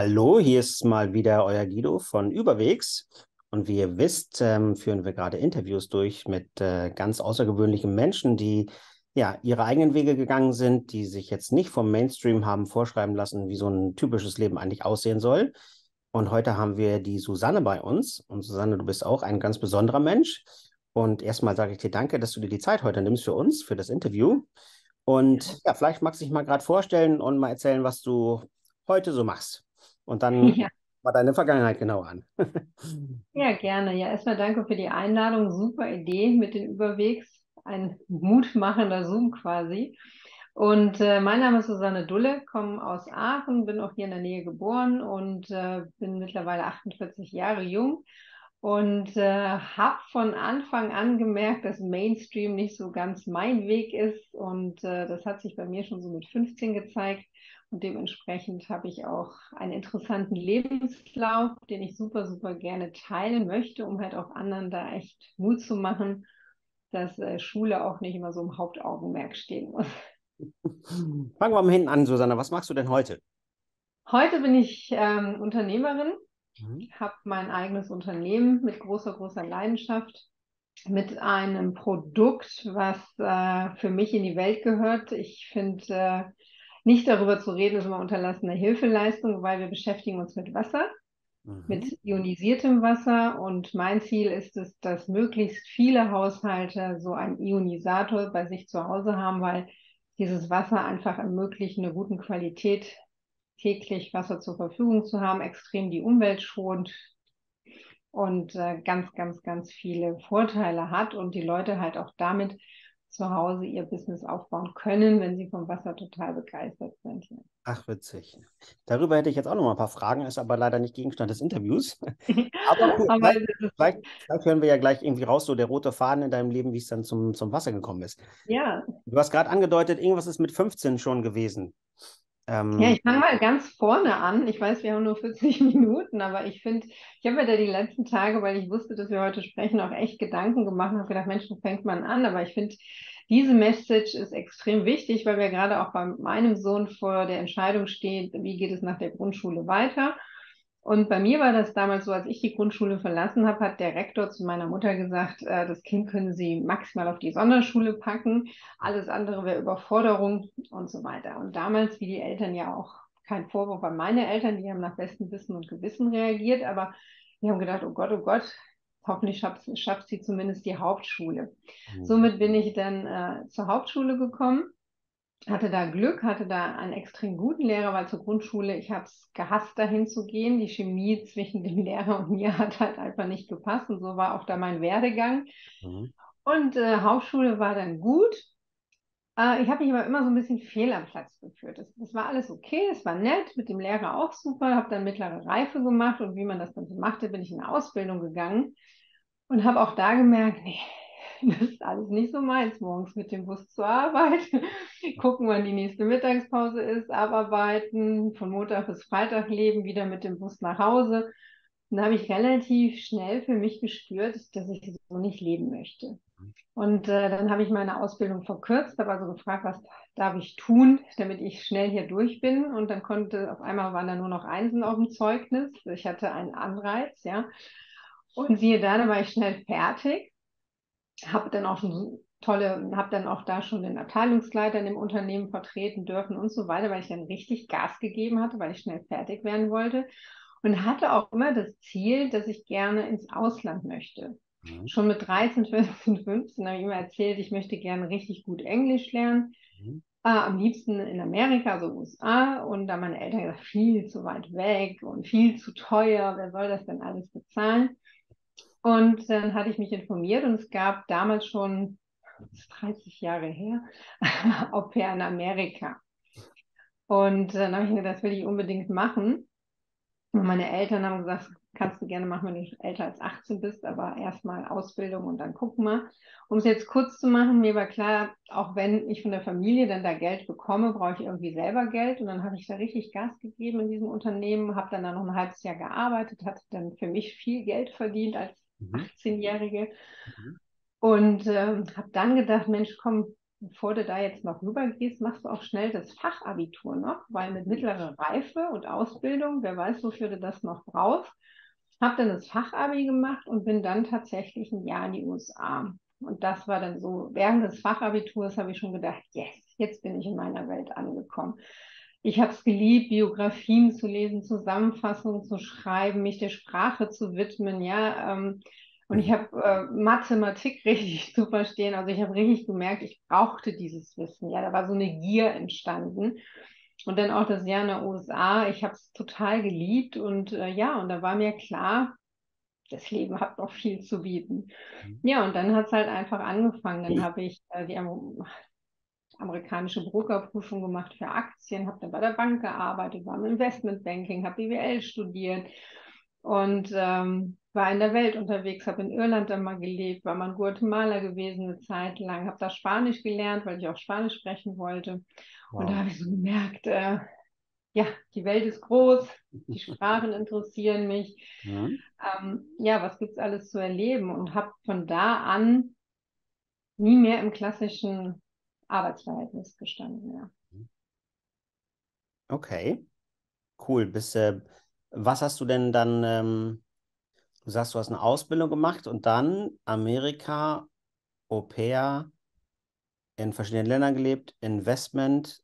Hallo, hier ist mal wieder euer Guido von Überwegs. Und wie ihr wisst, ähm, führen wir gerade Interviews durch mit äh, ganz außergewöhnlichen Menschen, die ja ihre eigenen Wege gegangen sind, die sich jetzt nicht vom Mainstream haben vorschreiben lassen, wie so ein typisches Leben eigentlich aussehen soll. Und heute haben wir die Susanne bei uns. Und Susanne, du bist auch ein ganz besonderer Mensch. Und erstmal sage ich dir danke, dass du dir die Zeit heute nimmst für uns, für das Interview. Und ja, vielleicht magst du dich mal gerade vorstellen und mal erzählen, was du heute so machst. Und dann ja. mal deine Vergangenheit genau an. ja, gerne. Ja, erstmal danke für die Einladung. Super Idee mit den Überwegs. Ein mutmachender Zoom quasi. Und äh, mein Name ist Susanne Dulle, komme aus Aachen, bin auch hier in der Nähe geboren und äh, bin mittlerweile 48 Jahre jung und äh, habe von Anfang an gemerkt, dass Mainstream nicht so ganz mein Weg ist und äh, das hat sich bei mir schon so mit 15 gezeigt und dementsprechend habe ich auch einen interessanten Lebenslauf, den ich super, super gerne teilen möchte, um halt auch anderen da echt Mut zu machen, dass äh, Schule auch nicht immer so im Hauptaugenmerk stehen muss. Fangen wir mal hinten an, Susanne. Was machst du denn heute? Heute bin ich ähm, Unternehmerin, mhm. habe mein eigenes Unternehmen mit großer, großer Leidenschaft, mit einem Produkt, was äh, für mich in die Welt gehört. Ich finde, äh, nicht darüber zu reden, ist immer unterlassene Hilfeleistung, weil wir beschäftigen uns mit Wasser, mhm. mit ionisiertem Wasser. Und mein Ziel ist es, dass möglichst viele Haushalte so einen Ionisator bei sich zu Hause haben, weil dieses Wasser einfach ermöglicht, eine guten Qualität täglich Wasser zur Verfügung zu haben, extrem die Umwelt schont und äh, ganz, ganz, ganz viele Vorteile hat und die Leute halt auch damit zu Hause ihr Business aufbauen können, wenn sie vom Wasser total begeistert sind. Ach, witzig. Darüber hätte ich jetzt auch noch mal ein paar Fragen, ist aber leider nicht Gegenstand des Interviews. aber, gut, aber vielleicht, vielleicht, vielleicht, hören wir ja gleich irgendwie raus, so der rote Faden in deinem Leben, wie es dann zum, zum Wasser gekommen ist. Ja. Du hast gerade angedeutet, irgendwas ist mit 15 schon gewesen. Ähm, ja, ich fange mal ganz vorne an. Ich weiß, wir haben nur 40 Minuten, aber ich finde, ich habe mir da die letzten Tage, weil ich wusste, dass wir heute sprechen, auch echt Gedanken gemacht und habe gedacht, Mensch, wo fängt man an? Aber ich finde, diese Message ist extrem wichtig, weil wir gerade auch bei meinem Sohn vor der Entscheidung stehen, wie geht es nach der Grundschule weiter. Und bei mir war das damals so, als ich die Grundschule verlassen habe, hat der Rektor zu meiner Mutter gesagt, äh, das Kind können Sie maximal auf die Sonderschule packen, alles andere wäre Überforderung und so weiter. Und damals, wie die Eltern ja auch, kein Vorwurf an meine Eltern, die haben nach bestem Wissen und Gewissen reagiert, aber die haben gedacht, oh Gott, oh Gott, hoffentlich schafft, schafft sie zumindest die Hauptschule. Mhm. Somit bin ich dann äh, zur Hauptschule gekommen hatte da Glück, hatte da einen extrem guten Lehrer, weil zur Grundschule, ich habe es gehasst, dahin zu gehen. Die Chemie zwischen dem Lehrer und mir hat halt einfach nicht gepasst und so war auch da mein Werdegang. Mhm. Und äh, Hauptschule war dann gut. Äh, ich habe mich aber immer so ein bisschen fehl am Platz geführt. Das, das war alles okay, es war nett, mit dem Lehrer auch super, habe dann mittlere Reife gemacht und wie man das dann so machte, bin ich in eine Ausbildung gegangen und habe auch da gemerkt, nee, das ist alles nicht so meins, morgens mit dem Bus zur Arbeit, gucken, wann die nächste Mittagspause ist, abarbeiten, von Montag bis Freitag leben, wieder mit dem Bus nach Hause. Und da habe ich relativ schnell für mich gespürt, dass ich so nicht leben möchte. Und äh, dann habe ich meine Ausbildung verkürzt, habe also gefragt, was darf ich tun, damit ich schnell hier durch bin. Und dann konnte, auf einmal waren da nur noch Einsen auf dem Zeugnis. Ich hatte einen Anreiz, ja. Und siehe da, dann war ich schnell fertig habe dann auch schon tolle, habe dann auch da schon den Abteilungsleiter in dem Unternehmen vertreten dürfen und so weiter, weil ich dann richtig Gas gegeben hatte, weil ich schnell fertig werden wollte und hatte auch immer das Ziel, dass ich gerne ins Ausland möchte. Mhm. Schon mit 13, 14, 15 habe ich immer erzählt, ich möchte gerne richtig gut Englisch lernen. Mhm. Äh, am liebsten in Amerika, also USA. Und da meine Eltern gesagt, viel zu weit weg und viel zu teuer, wer soll das denn alles bezahlen? Und dann hatte ich mich informiert und es gab damals schon, das ist 30 Jahre her, Au pair in Amerika. Und dann habe ich mir das will ich unbedingt machen. Und meine Eltern haben gesagt, kannst du gerne machen, wenn du älter als 18 bist, aber erstmal Ausbildung und dann gucken wir. Um es jetzt kurz zu machen, mir war klar, auch wenn ich von der Familie dann da Geld bekomme, brauche ich irgendwie selber Geld. Und dann habe ich da richtig Gas gegeben in diesem Unternehmen, habe dann da noch ein halbes Jahr gearbeitet, hatte dann für mich viel Geld verdient als 18-Jährige. Mhm. Und äh, habe dann gedacht, Mensch, komm, bevor du da jetzt noch rüber gehst, machst du auch schnell das Fachabitur noch, weil mit mittlerer Reife und Ausbildung, wer weiß, wofür du das noch brauchst, habe dann das Fachabi gemacht und bin dann tatsächlich ein Jahr in die USA. Und das war dann so, während des Fachabiturs habe ich schon gedacht, yes, jetzt bin ich in meiner Welt angekommen. Ich habe es geliebt, Biografien zu lesen, Zusammenfassungen zu schreiben, mich der Sprache zu widmen, ja. Ähm, und ich habe äh, Mathematik richtig zu verstehen. Also ich habe richtig gemerkt, ich brauchte dieses Wissen. Ja, da war so eine Gier entstanden. Und dann auch das Jahr in den USA. Ich habe es total geliebt. Und äh, ja, und da war mir klar, das Leben hat noch viel zu bieten. Mhm. Ja, und dann hat es halt einfach angefangen. Dann habe ich äh, die amerikanische Brokerprüfung gemacht für Aktien, habe dann bei der Bank gearbeitet, war im Investmentbanking, habe BWL studiert und ähm, war in der Welt unterwegs, habe in Irland dann mal gelebt, war mal in Guatemala gewesen eine Zeit lang, habe da Spanisch gelernt, weil ich auch Spanisch sprechen wollte. Wow. Und da habe ich so gemerkt, äh, ja, die Welt ist groß, die Sprachen interessieren mich. Mhm. Ähm, ja, was gibt es alles zu erleben? Und habe von da an nie mehr im klassischen Arbeitsverhältnis gestanden, ja. Okay, cool. Bis, äh, was hast du denn dann, ähm, du sagst, du hast eine Ausbildung gemacht und dann Amerika, Au pair, in verschiedenen Ländern gelebt, Investment,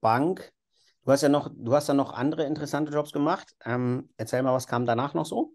Bank. Du hast ja noch, du hast ja noch andere interessante Jobs gemacht. Ähm, erzähl mal, was kam danach noch so?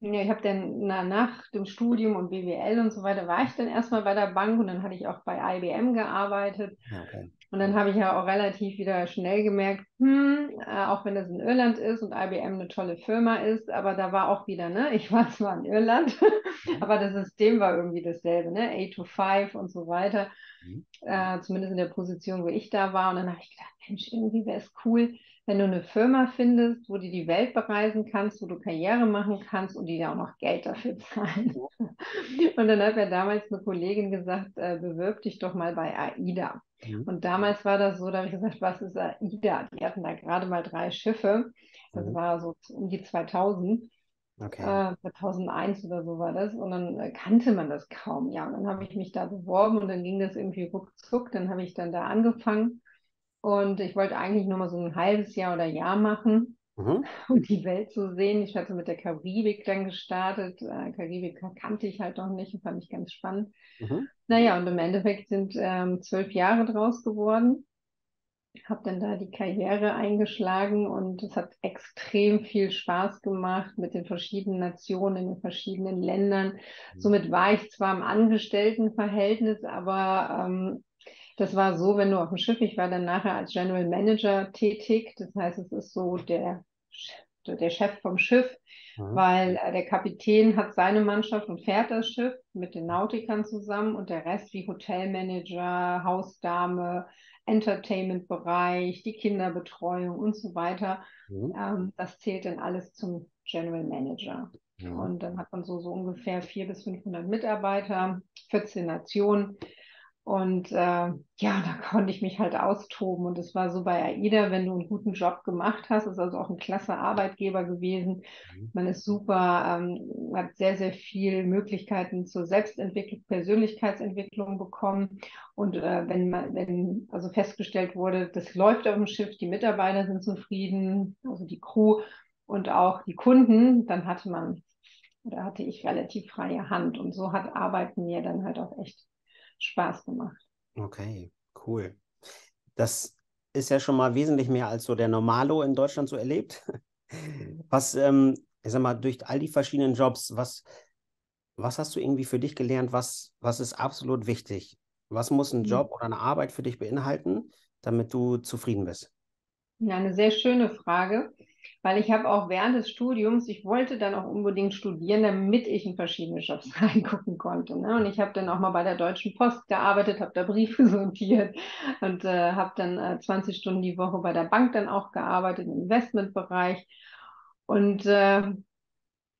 Ja, ich habe dann na, nach dem Studium und BWL und so weiter, war ich dann erstmal bei der Bank und dann hatte ich auch bei IBM gearbeitet. Okay. Und dann habe ich ja auch relativ wieder schnell gemerkt, hm, äh, auch wenn das in Irland ist und IBM eine tolle Firma ist, aber da war auch wieder, ne, ich war zwar in Irland, mhm. aber das System war irgendwie dasselbe, ne, 8 to 5 und so weiter, mhm. äh, zumindest in der Position, wo ich da war. Und dann habe ich gedacht, Mensch, irgendwie wäre es cool, wenn du eine Firma findest, wo du die Welt bereisen kannst, wo du Karriere machen kannst und die dir auch noch Geld dafür zahlen. Und dann hat mir damals eine Kollegin gesagt, äh, bewirb dich doch mal bei AIDA. Mhm. Und damals war das so, da habe ich gesagt, was ist AIDA? Die hatten da gerade mal drei Schiffe. Das mhm. war so um die 2000. Okay. Äh, 2001 oder so war das. Und dann äh, kannte man das kaum. Ja, und dann habe ich mich da beworben und dann ging das irgendwie ruckzuck. Dann habe ich dann da angefangen und ich wollte eigentlich nur mal so ein halbes Jahr oder Jahr machen, mhm. um die Welt zu sehen. Ich hatte mit der Karibik dann gestartet. Äh, Karibik kannte ich halt noch nicht und fand ich ganz spannend. Mhm. Naja, und im Endeffekt sind ähm, zwölf Jahre draus geworden. Habe dann da die Karriere eingeschlagen und es hat extrem viel Spaß gemacht mit den verschiedenen Nationen, in den verschiedenen Ländern. Mhm. Somit war ich zwar im Angestelltenverhältnis, aber ähm, das war so, wenn du auf dem Schiff, ich war dann nachher als General Manager tätig. Das heißt, es ist so der, der Chef vom Schiff, mhm. weil äh, der Kapitän hat seine Mannschaft und fährt das Schiff mit den Nautikern zusammen und der Rest wie Hotelmanager, Hausdame, Entertainment-Bereich, die Kinderbetreuung und so weiter. Mhm. Ähm, das zählt dann alles zum General Manager. Mhm. Und dann hat man so, so ungefähr 400 bis 500 Mitarbeiter, 14 Nationen. Und äh, ja, da konnte ich mich halt austoben. Und es war so bei AIDA, wenn du einen guten Job gemacht hast, ist also auch ein klasse Arbeitgeber gewesen. Mhm. Man ist super, ähm, hat sehr, sehr viel Möglichkeiten zur Selbstentwicklung, Persönlichkeitsentwicklung bekommen. Und äh, wenn man, wenn also festgestellt wurde, das läuft auf dem Schiff, die Mitarbeiter sind zufrieden, also die Crew und auch die Kunden, dann hatte man, oder hatte ich relativ freie Hand. Und so hat Arbeiten mir dann halt auch echt Spaß gemacht. Okay, cool. Das ist ja schon mal wesentlich mehr als so der Normalo in Deutschland so erlebt. Was, ähm, ich sag mal, durch all die verschiedenen Jobs, was, was hast du irgendwie für dich gelernt? Was, was ist absolut wichtig? Was muss ein hm. Job oder eine Arbeit für dich beinhalten, damit du zufrieden bist? Ja, eine sehr schöne Frage weil ich habe auch während des Studiums, ich wollte dann auch unbedingt studieren, damit ich in verschiedene Jobs reingucken konnte. Ne? Und ich habe dann auch mal bei der Deutschen Post gearbeitet, habe da Briefe sortiert und äh, habe dann äh, 20 Stunden die Woche bei der Bank dann auch gearbeitet, im Investmentbereich. Und äh,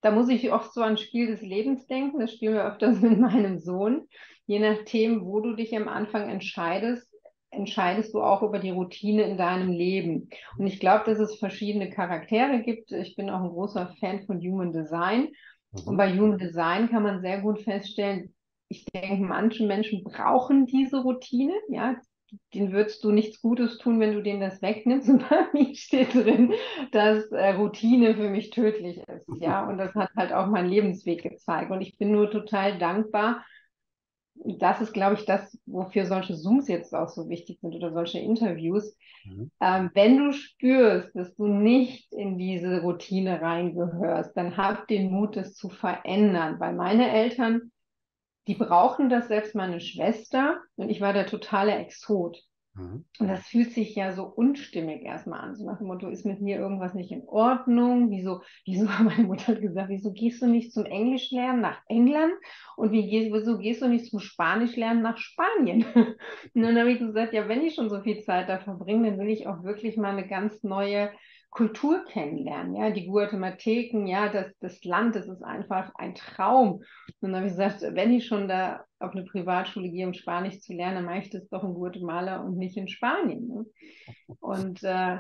da muss ich oft so an Spiel des Lebens denken. Das spielen wir öfters mit meinem Sohn. Je nachdem, wo du dich am Anfang entscheidest, entscheidest du auch über die Routine in deinem Leben. Und ich glaube, dass es verschiedene Charaktere gibt. Ich bin auch ein großer Fan von Human Design. Mhm. Und bei Human Design kann man sehr gut feststellen, ich denke, manche Menschen brauchen diese Routine, ja, den würdest du nichts Gutes tun, wenn du denen das wegnimmst. Und bei mir steht drin, dass äh, Routine für mich tödlich ist. Ja, und das hat halt auch mein Lebensweg gezeigt. Und ich bin nur total dankbar. Das ist, glaube ich, das, wofür solche Zooms jetzt auch so wichtig sind oder solche Interviews. Mhm. Ähm, wenn du spürst, dass du nicht in diese Routine reingehörst, dann hab den Mut, das zu verändern. Weil meine Eltern die brauchen das, selbst meine Schwester. Und ich war der totale Exot. Mhm. Und das fühlt sich ja so unstimmig erstmal an. So nach dem Motto, ist mit mir irgendwas nicht in Ordnung? Wieso, wieso, meine Mutter gesagt, wieso gehst du nicht zum Englisch lernen nach England? Und wie, wieso gehst du nicht zum Spanisch lernen nach Spanien? Und dann habe ich gesagt, ja, wenn ich schon so viel Zeit da verbringe, dann will ich auch wirklich mal eine ganz neue Kultur kennenlernen, ja, die Guatemalteken, ja, das, das Land, das ist einfach ein Traum. Und dann habe ich gesagt, wenn ich schon da auf eine Privatschule gehe, um Spanisch zu lernen, dann mache ich das doch in Guatemala und nicht in Spanien. Ne? Und äh,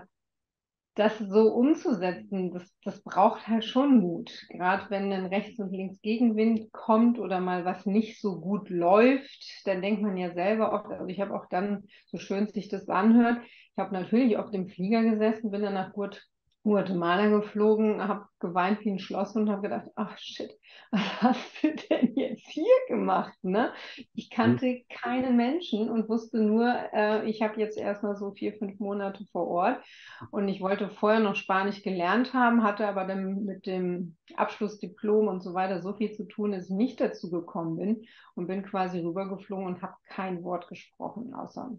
das so umzusetzen, das, das braucht halt schon Mut. Gerade wenn dann rechts und links Gegenwind kommt oder mal was nicht so gut läuft, dann denkt man ja selber oft, also ich habe auch dann, so schön sich das anhört, ich habe natürlich auf dem Flieger gesessen, bin dann nach Gut Guatemala geflogen, habe geweint wie ein Schloss und habe gedacht, ach shit, was hast du denn jetzt hier gemacht? Ne? Ich kannte mhm. keinen Menschen und wusste nur, äh, ich habe jetzt erstmal so vier, fünf Monate vor Ort und ich wollte vorher noch Spanisch gelernt haben, hatte aber dann mit dem Abschlussdiplom und so weiter so viel zu tun, dass ich nicht dazu gekommen bin und bin quasi rübergeflogen und habe kein Wort gesprochen, außer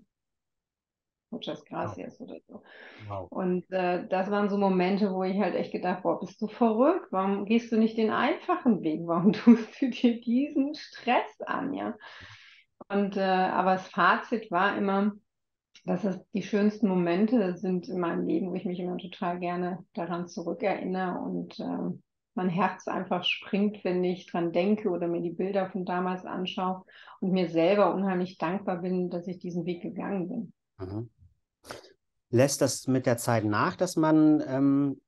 Muchas gracias wow. oder so. Wow. Und äh, das waren so Momente, wo ich halt echt gedacht, boah, bist du verrückt? Warum gehst du nicht den einfachen Weg? Warum tust du dir diesen Stress an, ja? Und äh, aber das Fazit war immer, dass es die schönsten Momente sind in meinem Leben, wo ich mich immer total gerne daran zurückerinnere und äh, mein Herz einfach springt, wenn ich dran denke oder mir die Bilder von damals anschaue und mir selber unheimlich dankbar bin, dass ich diesen Weg gegangen bin. Mhm lässt das mit der Zeit nach, dass man, ähm,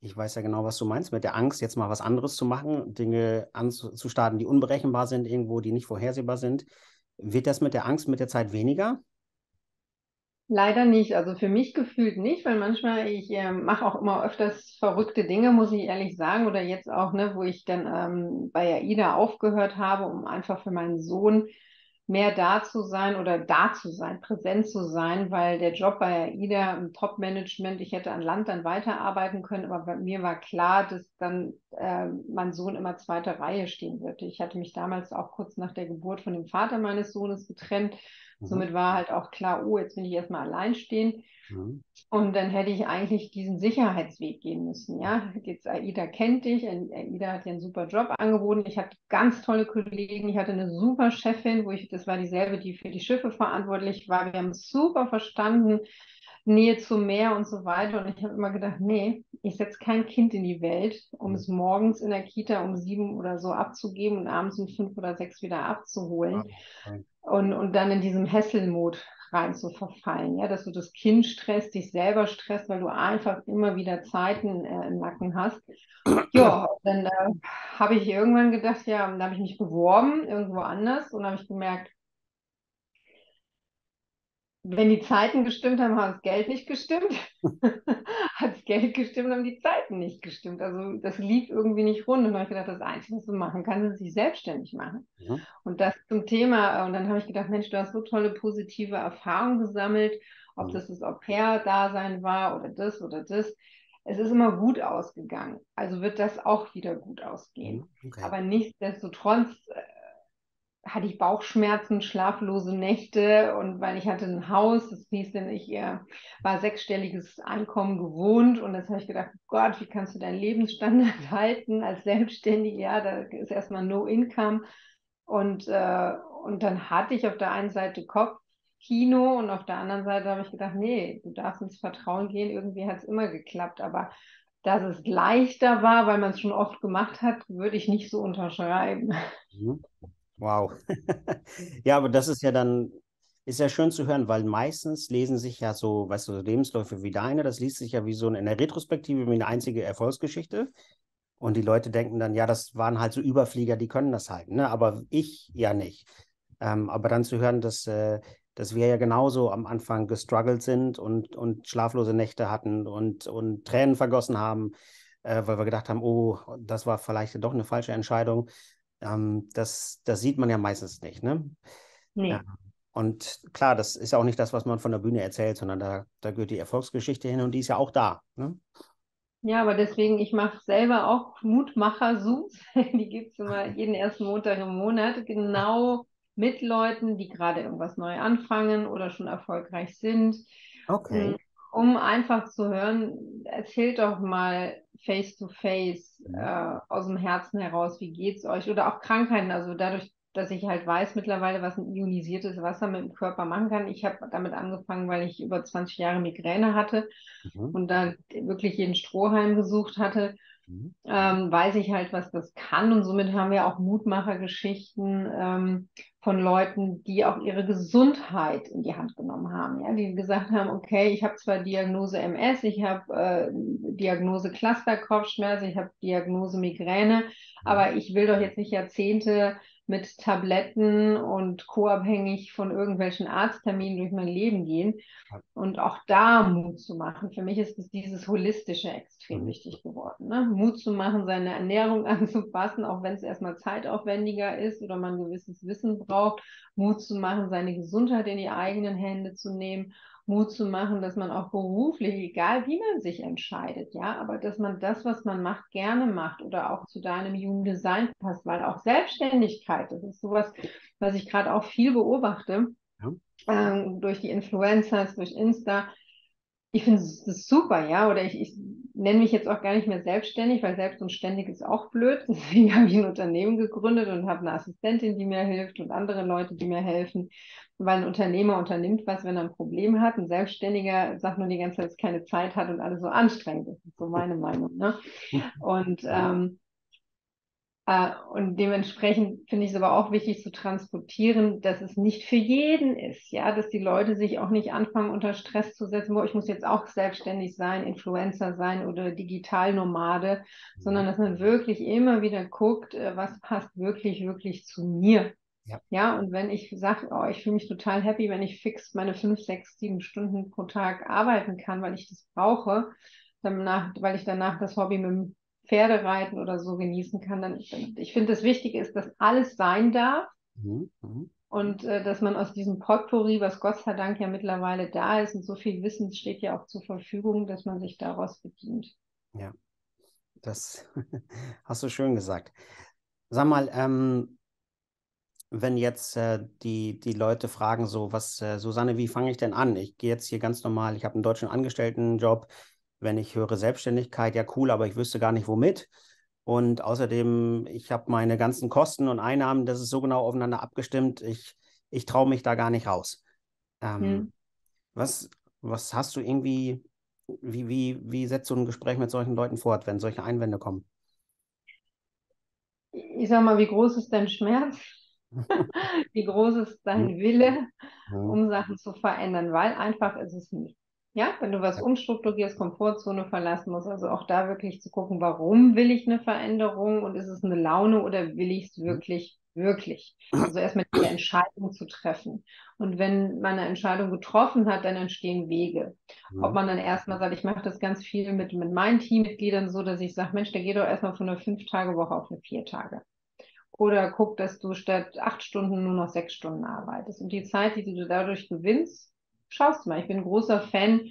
ich weiß ja genau, was du meinst, mit der Angst, jetzt mal was anderes zu machen, Dinge anzustarten, die unberechenbar sind, irgendwo, die nicht vorhersehbar sind. Wird das mit der Angst mit der Zeit weniger? Leider nicht. Also für mich gefühlt nicht, weil manchmal ich äh, mache auch immer öfters verrückte Dinge, muss ich ehrlich sagen. Oder jetzt auch, ne, wo ich dann ähm, bei AIDA aufgehört habe, um einfach für meinen Sohn mehr da zu sein oder da zu sein, präsent zu sein, weil der Job bei AIDA im Top-Management, ich hätte an Land dann weiterarbeiten können, aber bei mir war klar, dass dann äh, mein Sohn immer zweiter Reihe stehen würde. Ich hatte mich damals auch kurz nach der Geburt von dem Vater meines Sohnes getrennt. Mhm. Somit war halt auch klar, oh, jetzt bin ich erstmal allein stehen. Mhm. Und dann hätte ich eigentlich diesen Sicherheitsweg gehen müssen. Ja, jetzt AIDA kennt dich, AIDA hat dir einen super Job angeboten. Ich hatte ganz tolle Kollegen, ich hatte eine super Chefin, wo ich, das war dieselbe, die für die Schiffe verantwortlich war. Wir haben super verstanden, Nähe zum Meer und so weiter. Und ich habe immer gedacht, nee, ich setze kein Kind in die Welt, um es morgens in der Kita um sieben oder so abzugeben und abends um fünf oder sechs wieder abzuholen. Und, und dann in diesem Hesselmod rein zu verfallen, ja, dass du das Kind stresst, dich selber stresst, weil du einfach immer wieder Zeiten äh, im Nacken hast. Ja, dann äh, habe ich irgendwann gedacht, ja, dann habe ich mich beworben irgendwo anders und habe ich gemerkt, wenn die Zeiten gestimmt haben, hat das Geld nicht gestimmt. hat das Geld gestimmt, haben die Zeiten nicht gestimmt. Also das lief irgendwie nicht rund. Und dann habe ich gedacht, das Einzige, was du machen kannst, ist sich selbstständig machen. Ja. Und das zum Thema. Und dann habe ich gedacht, Mensch, du hast so tolle positive Erfahrungen gesammelt, ob ja. das das Au-pair-Dasein war oder das oder das. Es ist immer gut ausgegangen. Also wird das auch wieder gut ausgehen. Okay. Aber nichtsdestotrotz äh, hatte ich Bauchschmerzen, schlaflose Nächte und weil ich hatte ein Haus, das hieß denn, ich äh, war sechsstelliges Einkommen gewohnt und jetzt habe ich gedacht, Gott, wie kannst du deinen Lebensstandard halten als Selbstständige? Ja, da ist erstmal No Income und, äh, und dann hatte ich auf der einen Seite Kopfkino und auf der anderen Seite habe ich gedacht, nee, du darfst ins Vertrauen gehen, irgendwie hat es immer geklappt, aber dass es leichter war, weil man es schon oft gemacht hat, würde ich nicht so unterschreiben. Mhm. Wow. ja, aber das ist ja dann, ist ja schön zu hören, weil meistens lesen sich ja so, weißt du, Lebensläufe wie deine, das liest sich ja wie so in der Retrospektive wie eine einzige Erfolgsgeschichte. Und die Leute denken dann, ja, das waren halt so Überflieger, die können das halt, ne? aber ich ja nicht. Ähm, aber dann zu hören, dass, äh, dass wir ja genauso am Anfang gestruggelt sind und, und schlaflose Nächte hatten und, und Tränen vergossen haben, äh, weil wir gedacht haben, oh, das war vielleicht doch eine falsche Entscheidung. Ähm, das, das sieht man ja meistens nicht. Ne? Nee. Ja. Und klar, das ist ja auch nicht das, was man von der Bühne erzählt, sondern da, da gehört die Erfolgsgeschichte hin und die ist ja auch da. Ne? Ja, aber deswegen, ich mache selber auch Mutmacher-Zooms. Die gibt es immer jeden ersten Montag im Monat, genau mit Leuten, die gerade irgendwas neu anfangen oder schon erfolgreich sind. Okay. Hm, um einfach zu hören, erzählt doch mal face to face äh, aus dem Herzen heraus, wie geht's euch? Oder auch Krankheiten, also dadurch, dass ich halt weiß mittlerweile, was ein ionisiertes Wasser mit dem Körper machen kann. Ich habe damit angefangen, weil ich über 20 Jahre Migräne hatte mhm. und da wirklich jeden Strohhalm gesucht hatte. Mhm. Ähm, weiß ich halt, was das kann und somit haben wir auch Mutmachergeschichten ähm, von Leuten, die auch ihre Gesundheit in die Hand genommen haben, ja, die gesagt haben, okay, ich habe zwar Diagnose MS, ich habe äh, Diagnose Clusterkopfschmerz, ich habe Diagnose Migräne, aber ich will doch jetzt nicht Jahrzehnte mit Tabletten und co-abhängig von irgendwelchen Arztterminen durch mein Leben gehen und auch da Mut zu machen. Für mich ist es dieses Holistische extrem mhm. wichtig geworden. Ne? Mut zu machen, seine Ernährung anzupassen, auch wenn es erstmal zeitaufwendiger ist oder man gewisses Wissen braucht. Mut zu machen, seine Gesundheit in die eigenen Hände zu nehmen Mut zu machen, dass man auch beruflich, egal wie man sich entscheidet, ja, aber dass man das, was man macht, gerne macht oder auch zu deinem Human Design passt, weil auch Selbstständigkeit, das ist sowas, was ich gerade auch viel beobachte, ja. ähm, durch die Influencers, durch Insta. Ich finde es super, ja, oder ich, ich nenne mich jetzt auch gar nicht mehr selbstständig, weil selbst und ständig ist auch blöd. Deswegen habe ich ein Unternehmen gegründet und habe eine Assistentin, die mir hilft und andere Leute, die mir helfen weil ein Unternehmer unternimmt was, wenn er ein Problem hat. Ein Selbstständiger sagt nur die ganze Zeit, dass keine Zeit hat und alles so anstrengend ist. Das ist so meine Meinung. Ne? Und, ähm, äh, und dementsprechend finde ich es aber auch wichtig zu transportieren, dass es nicht für jeden ist, ja, dass die Leute sich auch nicht anfangen unter Stress zu setzen, wo ich muss jetzt auch selbstständig sein, Influencer sein oder Digitalnomade, sondern dass man wirklich immer wieder guckt, äh, was passt wirklich, wirklich zu mir. Ja. ja, und wenn ich sage, oh, ich fühle mich total happy, wenn ich fix meine fünf, sechs, sieben Stunden pro Tag arbeiten kann, weil ich das brauche, danach, weil ich danach das Hobby mit dem Pferdereiten oder so genießen kann, dann ich finde, das Wichtige ist, dass alles sein darf. Mhm. Mhm. Und äh, dass man aus diesem Potpourri, was Gott sei Dank ja mittlerweile da ist und so viel Wissen steht ja auch zur Verfügung, dass man sich daraus bedient. Ja, das hast du schön gesagt. Sag mal, ähm, wenn jetzt äh, die, die Leute fragen, so, was, äh, Susanne, wie fange ich denn an? Ich gehe jetzt hier ganz normal, ich habe einen deutschen Angestelltenjob. Wenn ich höre Selbstständigkeit, ja cool, aber ich wüsste gar nicht womit. Und außerdem, ich habe meine ganzen Kosten und Einnahmen, das ist so genau aufeinander abgestimmt, ich, ich traue mich da gar nicht raus. Ähm, hm. was, was hast du irgendwie, wie, wie, wie setzt du ein Gespräch mit solchen Leuten fort, wenn solche Einwände kommen? Ich sag mal, wie groß ist dein Schmerz? Wie groß ist dein Wille, um Sachen zu verändern? Weil einfach ist es nicht. Ja, wenn du was umstrukturierst, Komfortzone verlassen musst, also auch da wirklich zu gucken, warum will ich eine Veränderung und ist es eine Laune oder will ich es wirklich, wirklich? Also erstmal die Entscheidung zu treffen. Und wenn man eine Entscheidung getroffen hat, dann entstehen Wege. Ob man dann erstmal sagt, ich mache das ganz viel mit, mit meinen Teammitgliedern so, dass ich sage, Mensch, der geht doch erstmal von einer Fünf-Tage-Woche auf eine Vier-Tage. Oder guck, dass du statt acht Stunden nur noch sechs Stunden arbeitest. Und die Zeit, die du dadurch gewinnst, schaust du mal. Ich bin ein großer Fan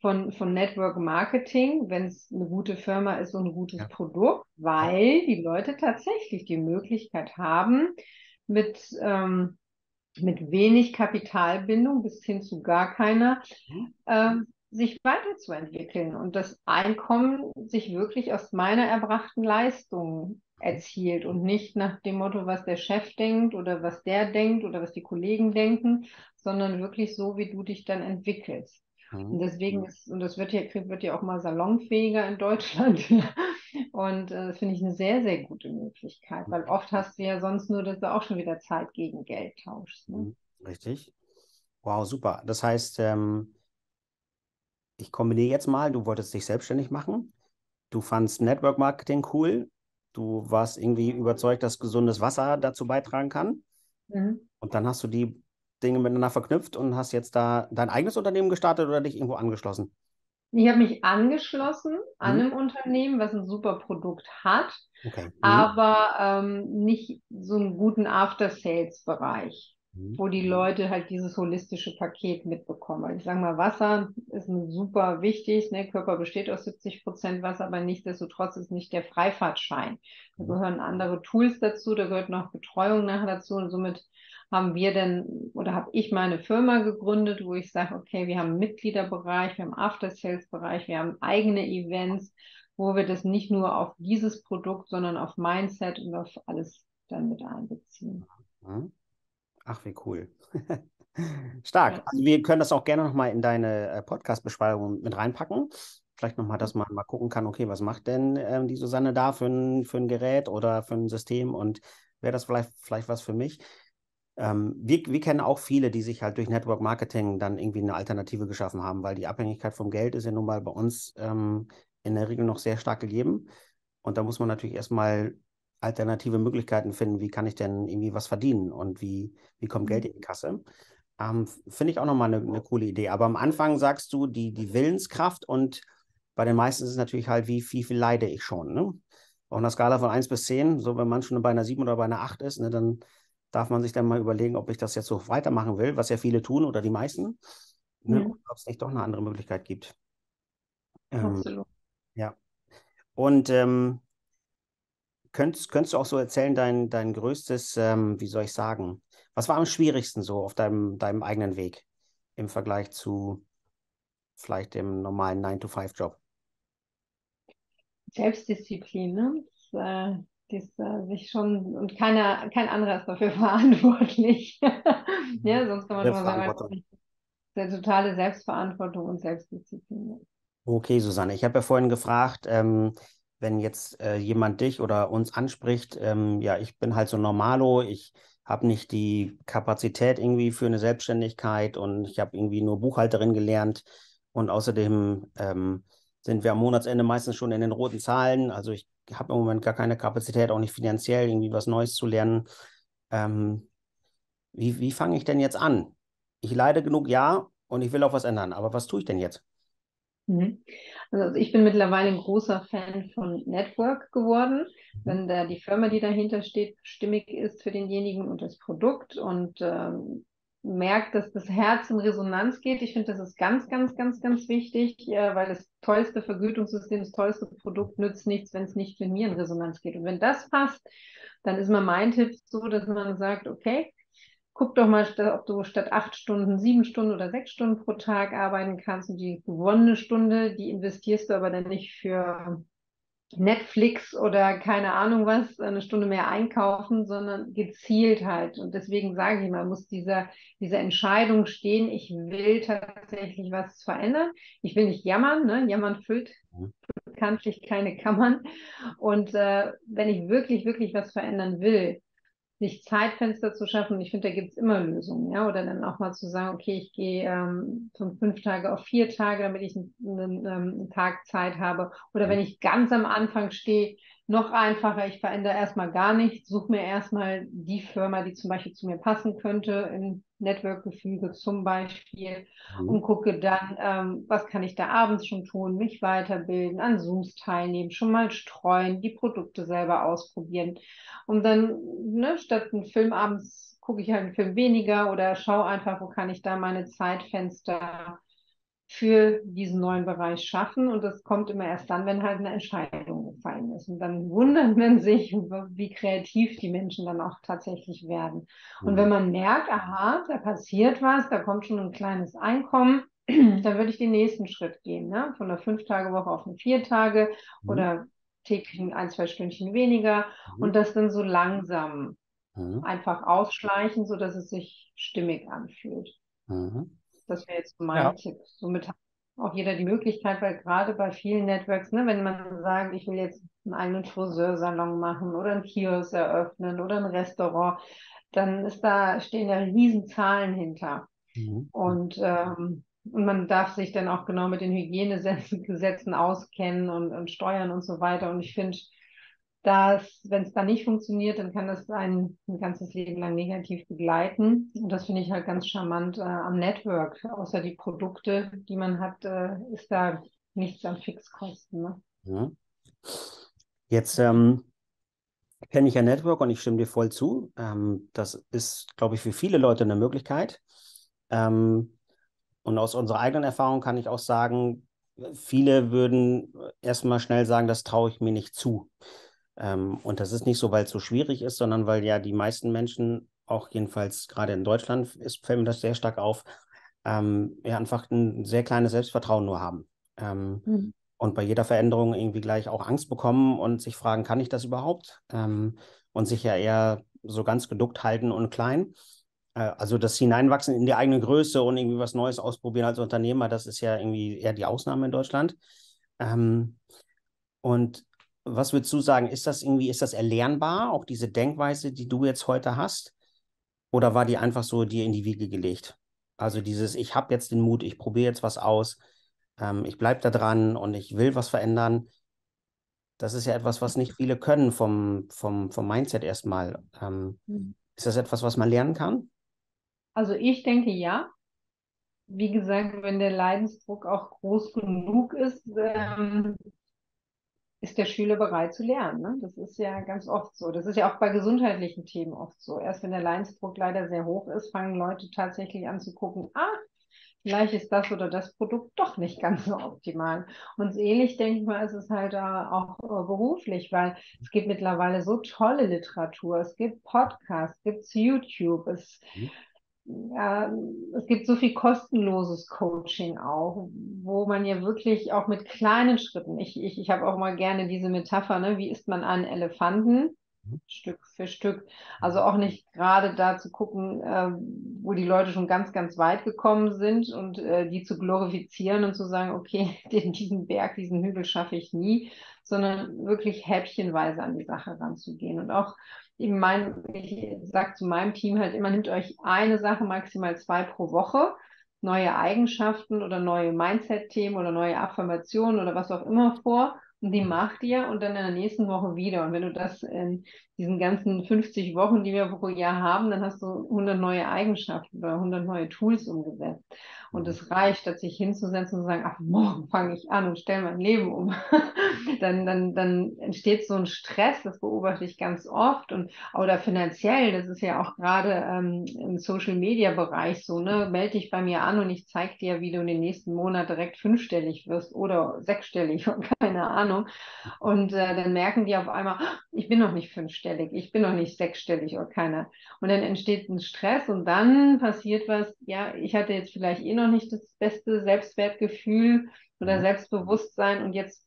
von, von Network Marketing, wenn es eine gute Firma ist und ein gutes ja. Produkt, weil die Leute tatsächlich die Möglichkeit haben, mit, ähm, mit wenig Kapitalbindung bis hin zu gar keiner, äh, sich weiterzuentwickeln und das Einkommen sich wirklich aus meiner erbrachten Leistung erzielt und nicht nach dem Motto, was der Chef denkt oder was der denkt oder was die Kollegen denken, sondern wirklich so, wie du dich dann entwickelst. Mhm. Und deswegen ist, und das wird ja, wird ja auch mal salonfähiger in Deutschland. und äh, das finde ich eine sehr, sehr gute Möglichkeit, weil oft hast du ja sonst nur, dass du auch schon wieder Zeit gegen Geld tauschst. Ne? Mhm. Richtig. Wow, super. Das heißt, ähm, ich kombiniere jetzt mal, du wolltest dich selbstständig machen. du fandst Network Marketing cool. Du warst irgendwie überzeugt, dass gesundes Wasser dazu beitragen kann. Mhm. Und dann hast du die Dinge miteinander verknüpft und hast jetzt da dein eigenes Unternehmen gestartet oder dich irgendwo angeschlossen? Ich habe mich angeschlossen an mhm. einem Unternehmen, was ein super Produkt hat, okay. mhm. aber ähm, nicht so einen guten After-Sales-Bereich. Wo die Leute halt dieses holistische Paket mitbekommen. Weil ich sage mal, Wasser ist super wichtig. Ne? Körper besteht aus 70 Prozent Wasser, aber nichtsdestotrotz ist nicht der Freifahrtschein. Da mhm. gehören andere Tools dazu, da gehört noch Betreuung nachher dazu und somit haben wir denn oder habe ich meine Firma gegründet, wo ich sage, okay, wir haben einen Mitgliederbereich, wir haben After-Sales-Bereich, wir haben eigene Events, wo wir das nicht nur auf dieses Produkt, sondern auf Mindset und auf alles dann mit einbeziehen. Mhm. Ach, wie cool. Stark. Also wir können das auch gerne nochmal in deine äh, Podcast-Beschreibung mit reinpacken. Vielleicht nochmal, dass man mal gucken kann, okay, was macht denn ähm, die Susanne da für ein, für ein Gerät oder für ein System und wäre das vielleicht, vielleicht was für mich? Ähm, wir, wir kennen auch viele, die sich halt durch Network Marketing dann irgendwie eine Alternative geschaffen haben, weil die Abhängigkeit vom Geld ist ja nun mal bei uns ähm, in der Regel noch sehr stark gegeben. Und da muss man natürlich erstmal alternative Möglichkeiten finden, wie kann ich denn irgendwie was verdienen und wie, wie kommt Geld mhm. in die Kasse. Ähm, Finde ich auch nochmal eine, eine coole Idee. Aber am Anfang sagst du, die, die Willenskraft und bei den meisten ist es natürlich halt, wie, wie viel leide ich schon. Ne? Auf einer Skala von 1 bis 10, so wenn man schon bei einer 7 oder bei einer 8 ist, ne, dann darf man sich dann mal überlegen, ob ich das jetzt so weitermachen will, was ja viele tun oder die meisten. Ne? Mhm. Ob es nicht doch eine andere Möglichkeit gibt. Ähm, Absolut. Ja. Und ähm, könntest, könntest du auch so erzählen, dein, dein größtes, ähm, wie soll ich sagen, was war am schwierigsten so auf deinem, deinem eigenen Weg im Vergleich zu vielleicht dem normalen 9-to-5-Job? Selbstdisziplin, ne? Das, äh, dies, äh, sich schon und keiner, kein anderer ist dafür verantwortlich. ja, sonst kann man schon mal sagen, der totale Selbstverantwortung und Selbstdisziplin. Okay, Susanne, ich habe ja vorhin gefragt, ähm, wenn jetzt äh, jemand dich oder uns anspricht, ähm, ja, ich bin halt so normalo, ich habe nicht die Kapazität irgendwie für eine Selbstständigkeit und ich habe irgendwie nur Buchhalterin gelernt und außerdem ähm, sind wir am Monatsende meistens schon in den roten Zahlen. Also ich habe im Moment gar keine Kapazität, auch nicht finanziell, irgendwie was Neues zu lernen. Ähm, wie wie fange ich denn jetzt an? Ich leide genug, ja, und ich will auch was ändern. Aber was tue ich denn jetzt? Mhm. Also ich bin mittlerweile ein großer Fan von Network geworden, mhm. wenn da die Firma, die dahinter steht, stimmig ist für denjenigen und das Produkt und ähm, merkt, dass das Herz in Resonanz geht. Ich finde, das ist ganz, ganz, ganz, ganz wichtig, äh, weil das tollste Vergütungssystem, das tollste Produkt nützt nichts, wenn es nicht mit mir in Resonanz geht. Und wenn das passt, dann ist mal mein Tipp so, dass man sagt, okay, guck doch mal, ob du statt acht Stunden sieben Stunden oder sechs Stunden pro Tag arbeiten kannst und die gewonnene Stunde, die investierst du aber dann nicht für Netflix oder keine Ahnung was, eine Stunde mehr einkaufen, sondern gezielt halt. Und deswegen sage ich mal, muss dieser, diese Entscheidung stehen, ich will tatsächlich was verändern. Ich will nicht jammern, ne? jammern füllt mhm. bekanntlich keine Kammern. Und äh, wenn ich wirklich, wirklich was verändern will, sich Zeitfenster zu schaffen. Ich finde, da gibt es immer Lösungen, ja, oder dann auch mal zu sagen, okay, ich gehe ähm, von fünf Tage auf vier Tage, damit ich einen, einen, einen Tag Zeit habe. Oder wenn ich ganz am Anfang stehe, noch einfacher, ich verändere erstmal gar nichts, suche mir erstmal die Firma, die zum Beispiel zu mir passen könnte, im Network-Gefüge zum Beispiel, mhm. und gucke dann, ähm, was kann ich da abends schon tun, mich weiterbilden, an Zooms teilnehmen, schon mal streuen, die Produkte selber ausprobieren. Und dann, ne, statt einen Film abends gucke ich halt einen Film weniger oder schaue einfach, wo kann ich da meine Zeitfenster für diesen neuen Bereich schaffen. Und das kommt immer erst dann, wenn halt eine Entscheidung gefallen ist. Und dann wundert man sich, wie kreativ die Menschen dann auch tatsächlich werden. Mhm. Und wenn man merkt, aha, da passiert was, da kommt schon ein kleines Einkommen, dann würde ich den nächsten Schritt gehen, ne? von einer Fünf-Tage-Woche auf eine Vier-Tage mhm. oder täglich ein, zwei Stündchen weniger mhm. und das dann so langsam mhm. einfach ausschleichen, sodass es sich stimmig anfühlt. Mhm. Das wäre jetzt mein ja. Tipp. Somit hat auch jeder die Möglichkeit, weil gerade bei vielen Networks, ne, wenn man sagt, ich will jetzt einen eigenen Friseursalon machen oder einen Kiosk eröffnen oder ein Restaurant, dann ist da, stehen da riesen Zahlen hinter. Mhm. Und ähm, und man darf sich dann auch genau mit den Hygienegesetzen auskennen und, und steuern und so weiter. Und ich finde, dass, wenn es da nicht funktioniert, dann kann das einen ein ganzes Leben lang negativ begleiten. Und das finde ich halt ganz charmant äh, am Network. Außer die Produkte, die man hat, äh, ist da nichts an Fixkosten. Ne? Ja. Jetzt ähm, kenne ich ja Network und ich stimme dir voll zu. Ähm, das ist, glaube ich, für viele Leute eine Möglichkeit. Ähm, und aus unserer eigenen Erfahrung kann ich auch sagen, viele würden erstmal schnell sagen, das traue ich mir nicht zu. Ähm, und das ist nicht so, weil es so schwierig ist, sondern weil ja die meisten Menschen, auch jedenfalls gerade in Deutschland, ist, fällt mir das sehr stark auf, ähm, ja einfach ein sehr kleines Selbstvertrauen nur haben. Ähm, mhm. Und bei jeder Veränderung irgendwie gleich auch Angst bekommen und sich fragen, kann ich das überhaupt? Ähm, und sich ja eher so ganz geduckt halten und klein. Äh, also das Hineinwachsen in die eigene Größe und irgendwie was Neues ausprobieren als Unternehmer, das ist ja irgendwie eher die Ausnahme in Deutschland. Ähm, und was würdest du sagen, ist das irgendwie, ist das erlernbar, auch diese Denkweise, die du jetzt heute hast? Oder war die einfach so dir in die Wiege gelegt? Also dieses, ich habe jetzt den Mut, ich probiere jetzt was aus, ähm, ich bleibe da dran und ich will was verändern. Das ist ja etwas, was nicht viele können vom, vom, vom Mindset erstmal. Ähm, mhm. Ist das etwas, was man lernen kann? Also ich denke ja. Wie gesagt, wenn der Leidensdruck auch groß genug ist, ähm, ist der Schüler bereit zu lernen. Ne? Das ist ja ganz oft so. Das ist ja auch bei gesundheitlichen Themen oft so. Erst wenn der Leidensdruck leider sehr hoch ist, fangen Leute tatsächlich an zu gucken, ah, vielleicht ist das oder das Produkt doch nicht ganz so optimal. Und ähnlich, denke ich mal, ist es halt auch äh, beruflich, weil es gibt mittlerweile so tolle Literatur, es gibt Podcasts, es gibt YouTube, es mhm ja, es gibt so viel kostenloses Coaching auch, wo man ja wirklich auch mit kleinen Schritten, ich, ich, ich habe auch mal gerne diese Metapher, ne, wie isst man einen Elefanten? Mhm. Stück für Stück. Also auch nicht gerade da zu gucken, äh, wo die Leute schon ganz, ganz weit gekommen sind und äh, die zu glorifizieren und zu sagen, okay, den, diesen Berg, diesen Hügel schaffe ich nie, sondern wirklich häppchenweise an die Sache ranzugehen und auch eben mein, ich sage zu meinem Team halt immer, nimmt euch eine Sache, maximal zwei pro Woche, neue Eigenschaften oder neue Mindset-Themen oder neue Affirmationen oder was auch immer vor und die macht ihr und dann in der nächsten Woche wieder. Und wenn du das in diesen ganzen 50 Wochen, die wir pro Jahr haben, dann hast du 100 neue Eigenschaften oder 100 neue Tools umgesetzt. Und es reicht, statt sich hinzusetzen und zu sagen, ach, morgen fange ich an und stelle mein Leben um. dann, dann, dann entsteht so ein Stress, das beobachte ich ganz oft. Und oder finanziell, das ist ja auch gerade ähm, im Social Media Bereich so, ne? Melde dich bei mir an und ich zeige dir, wie du in den nächsten Monat direkt fünfstellig wirst oder sechsstellig, keine Ahnung. Und äh, dann merken die auf einmal, ich bin noch nicht fünfstellig, ich bin noch nicht sechsstellig oder keiner. Und dann entsteht ein Stress und dann passiert was, ja, ich hatte jetzt vielleicht eh noch nicht das beste Selbstwertgefühl oder mhm. Selbstbewusstsein und jetzt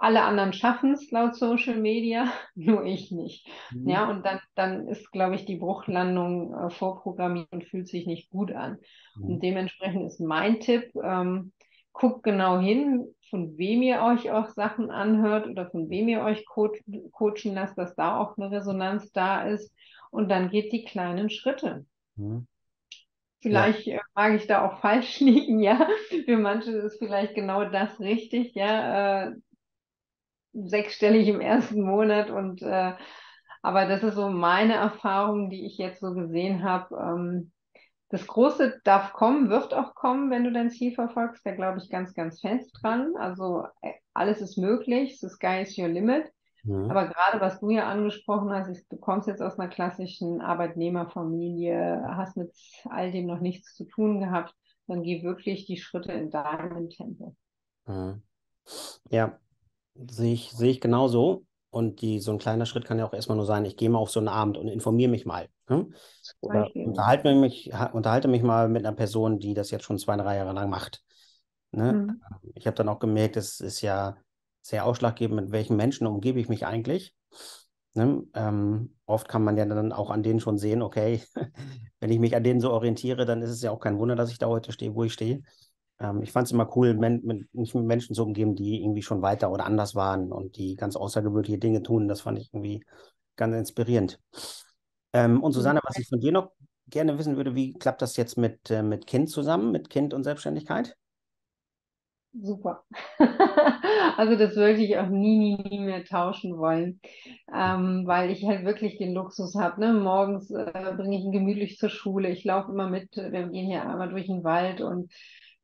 alle anderen schaffen es laut Social Media, nur ich nicht. Mhm. Ja, und dann, dann ist, glaube ich, die Bruchlandung äh, vorprogrammiert und fühlt sich nicht gut an. Mhm. Und dementsprechend ist mein Tipp, ähm, guckt genau hin, von wem ihr euch auch Sachen anhört oder von wem ihr euch coach, coachen lasst, dass da auch eine Resonanz da ist. Und dann geht die kleinen Schritte. Mhm. Vielleicht ja. Äh, mag ich da auch falsch liegen, ja. Für manche ist vielleicht genau das richtig, ja. Äh, sechsstellig im ersten Monat und äh, aber das ist so meine Erfahrung, die ich jetzt so gesehen habe. Ähm, das Große darf kommen, wird auch kommen, wenn du dein Ziel verfolgst. Da glaube ich ganz, ganz fest dran. Also äh, alles ist möglich. The sky is your limit. Mhm. Aber gerade was du ja angesprochen hast, ist, du kommst jetzt aus einer klassischen Arbeitnehmerfamilie, hast mit all dem noch nichts zu tun gehabt, dann geh wirklich die Schritte in deinem Tempo. Mhm. Ja, sehe ich, sehe ich genauso. Und die, so ein kleiner Schritt kann ja auch erstmal nur sein, ich gehe mal auf so einen Abend und informiere mich mal. Hm? Oder unterhalte mich, unterhalte mich mal mit einer Person, die das jetzt schon zwei, drei Jahre lang macht. Ne? Mhm. Ich habe dann auch gemerkt, es ist ja sehr ausschlaggebend, mit welchen Menschen umgebe ich mich eigentlich. Ne? Ähm, oft kann man ja dann auch an denen schon sehen, okay, wenn ich mich an denen so orientiere, dann ist es ja auch kein Wunder, dass ich da heute stehe, wo ich stehe. Ähm, ich fand es immer cool, men mit, mich mit Menschen zu umgeben, die irgendwie schon weiter oder anders waren und die ganz außergewöhnliche Dinge tun. Das fand ich irgendwie ganz inspirierend. Ähm, und Susanne, was ich von dir noch gerne wissen würde, wie klappt das jetzt mit, äh, mit Kind zusammen, mit Kind und Selbstständigkeit? super. also das würde ich auch nie, nie, nie mehr tauschen wollen, ähm, weil ich halt wirklich den Luxus habe. Ne? Morgens äh, bringe ich ihn gemütlich zur Schule. Ich laufe immer mit, wir gehen hier einmal durch den Wald und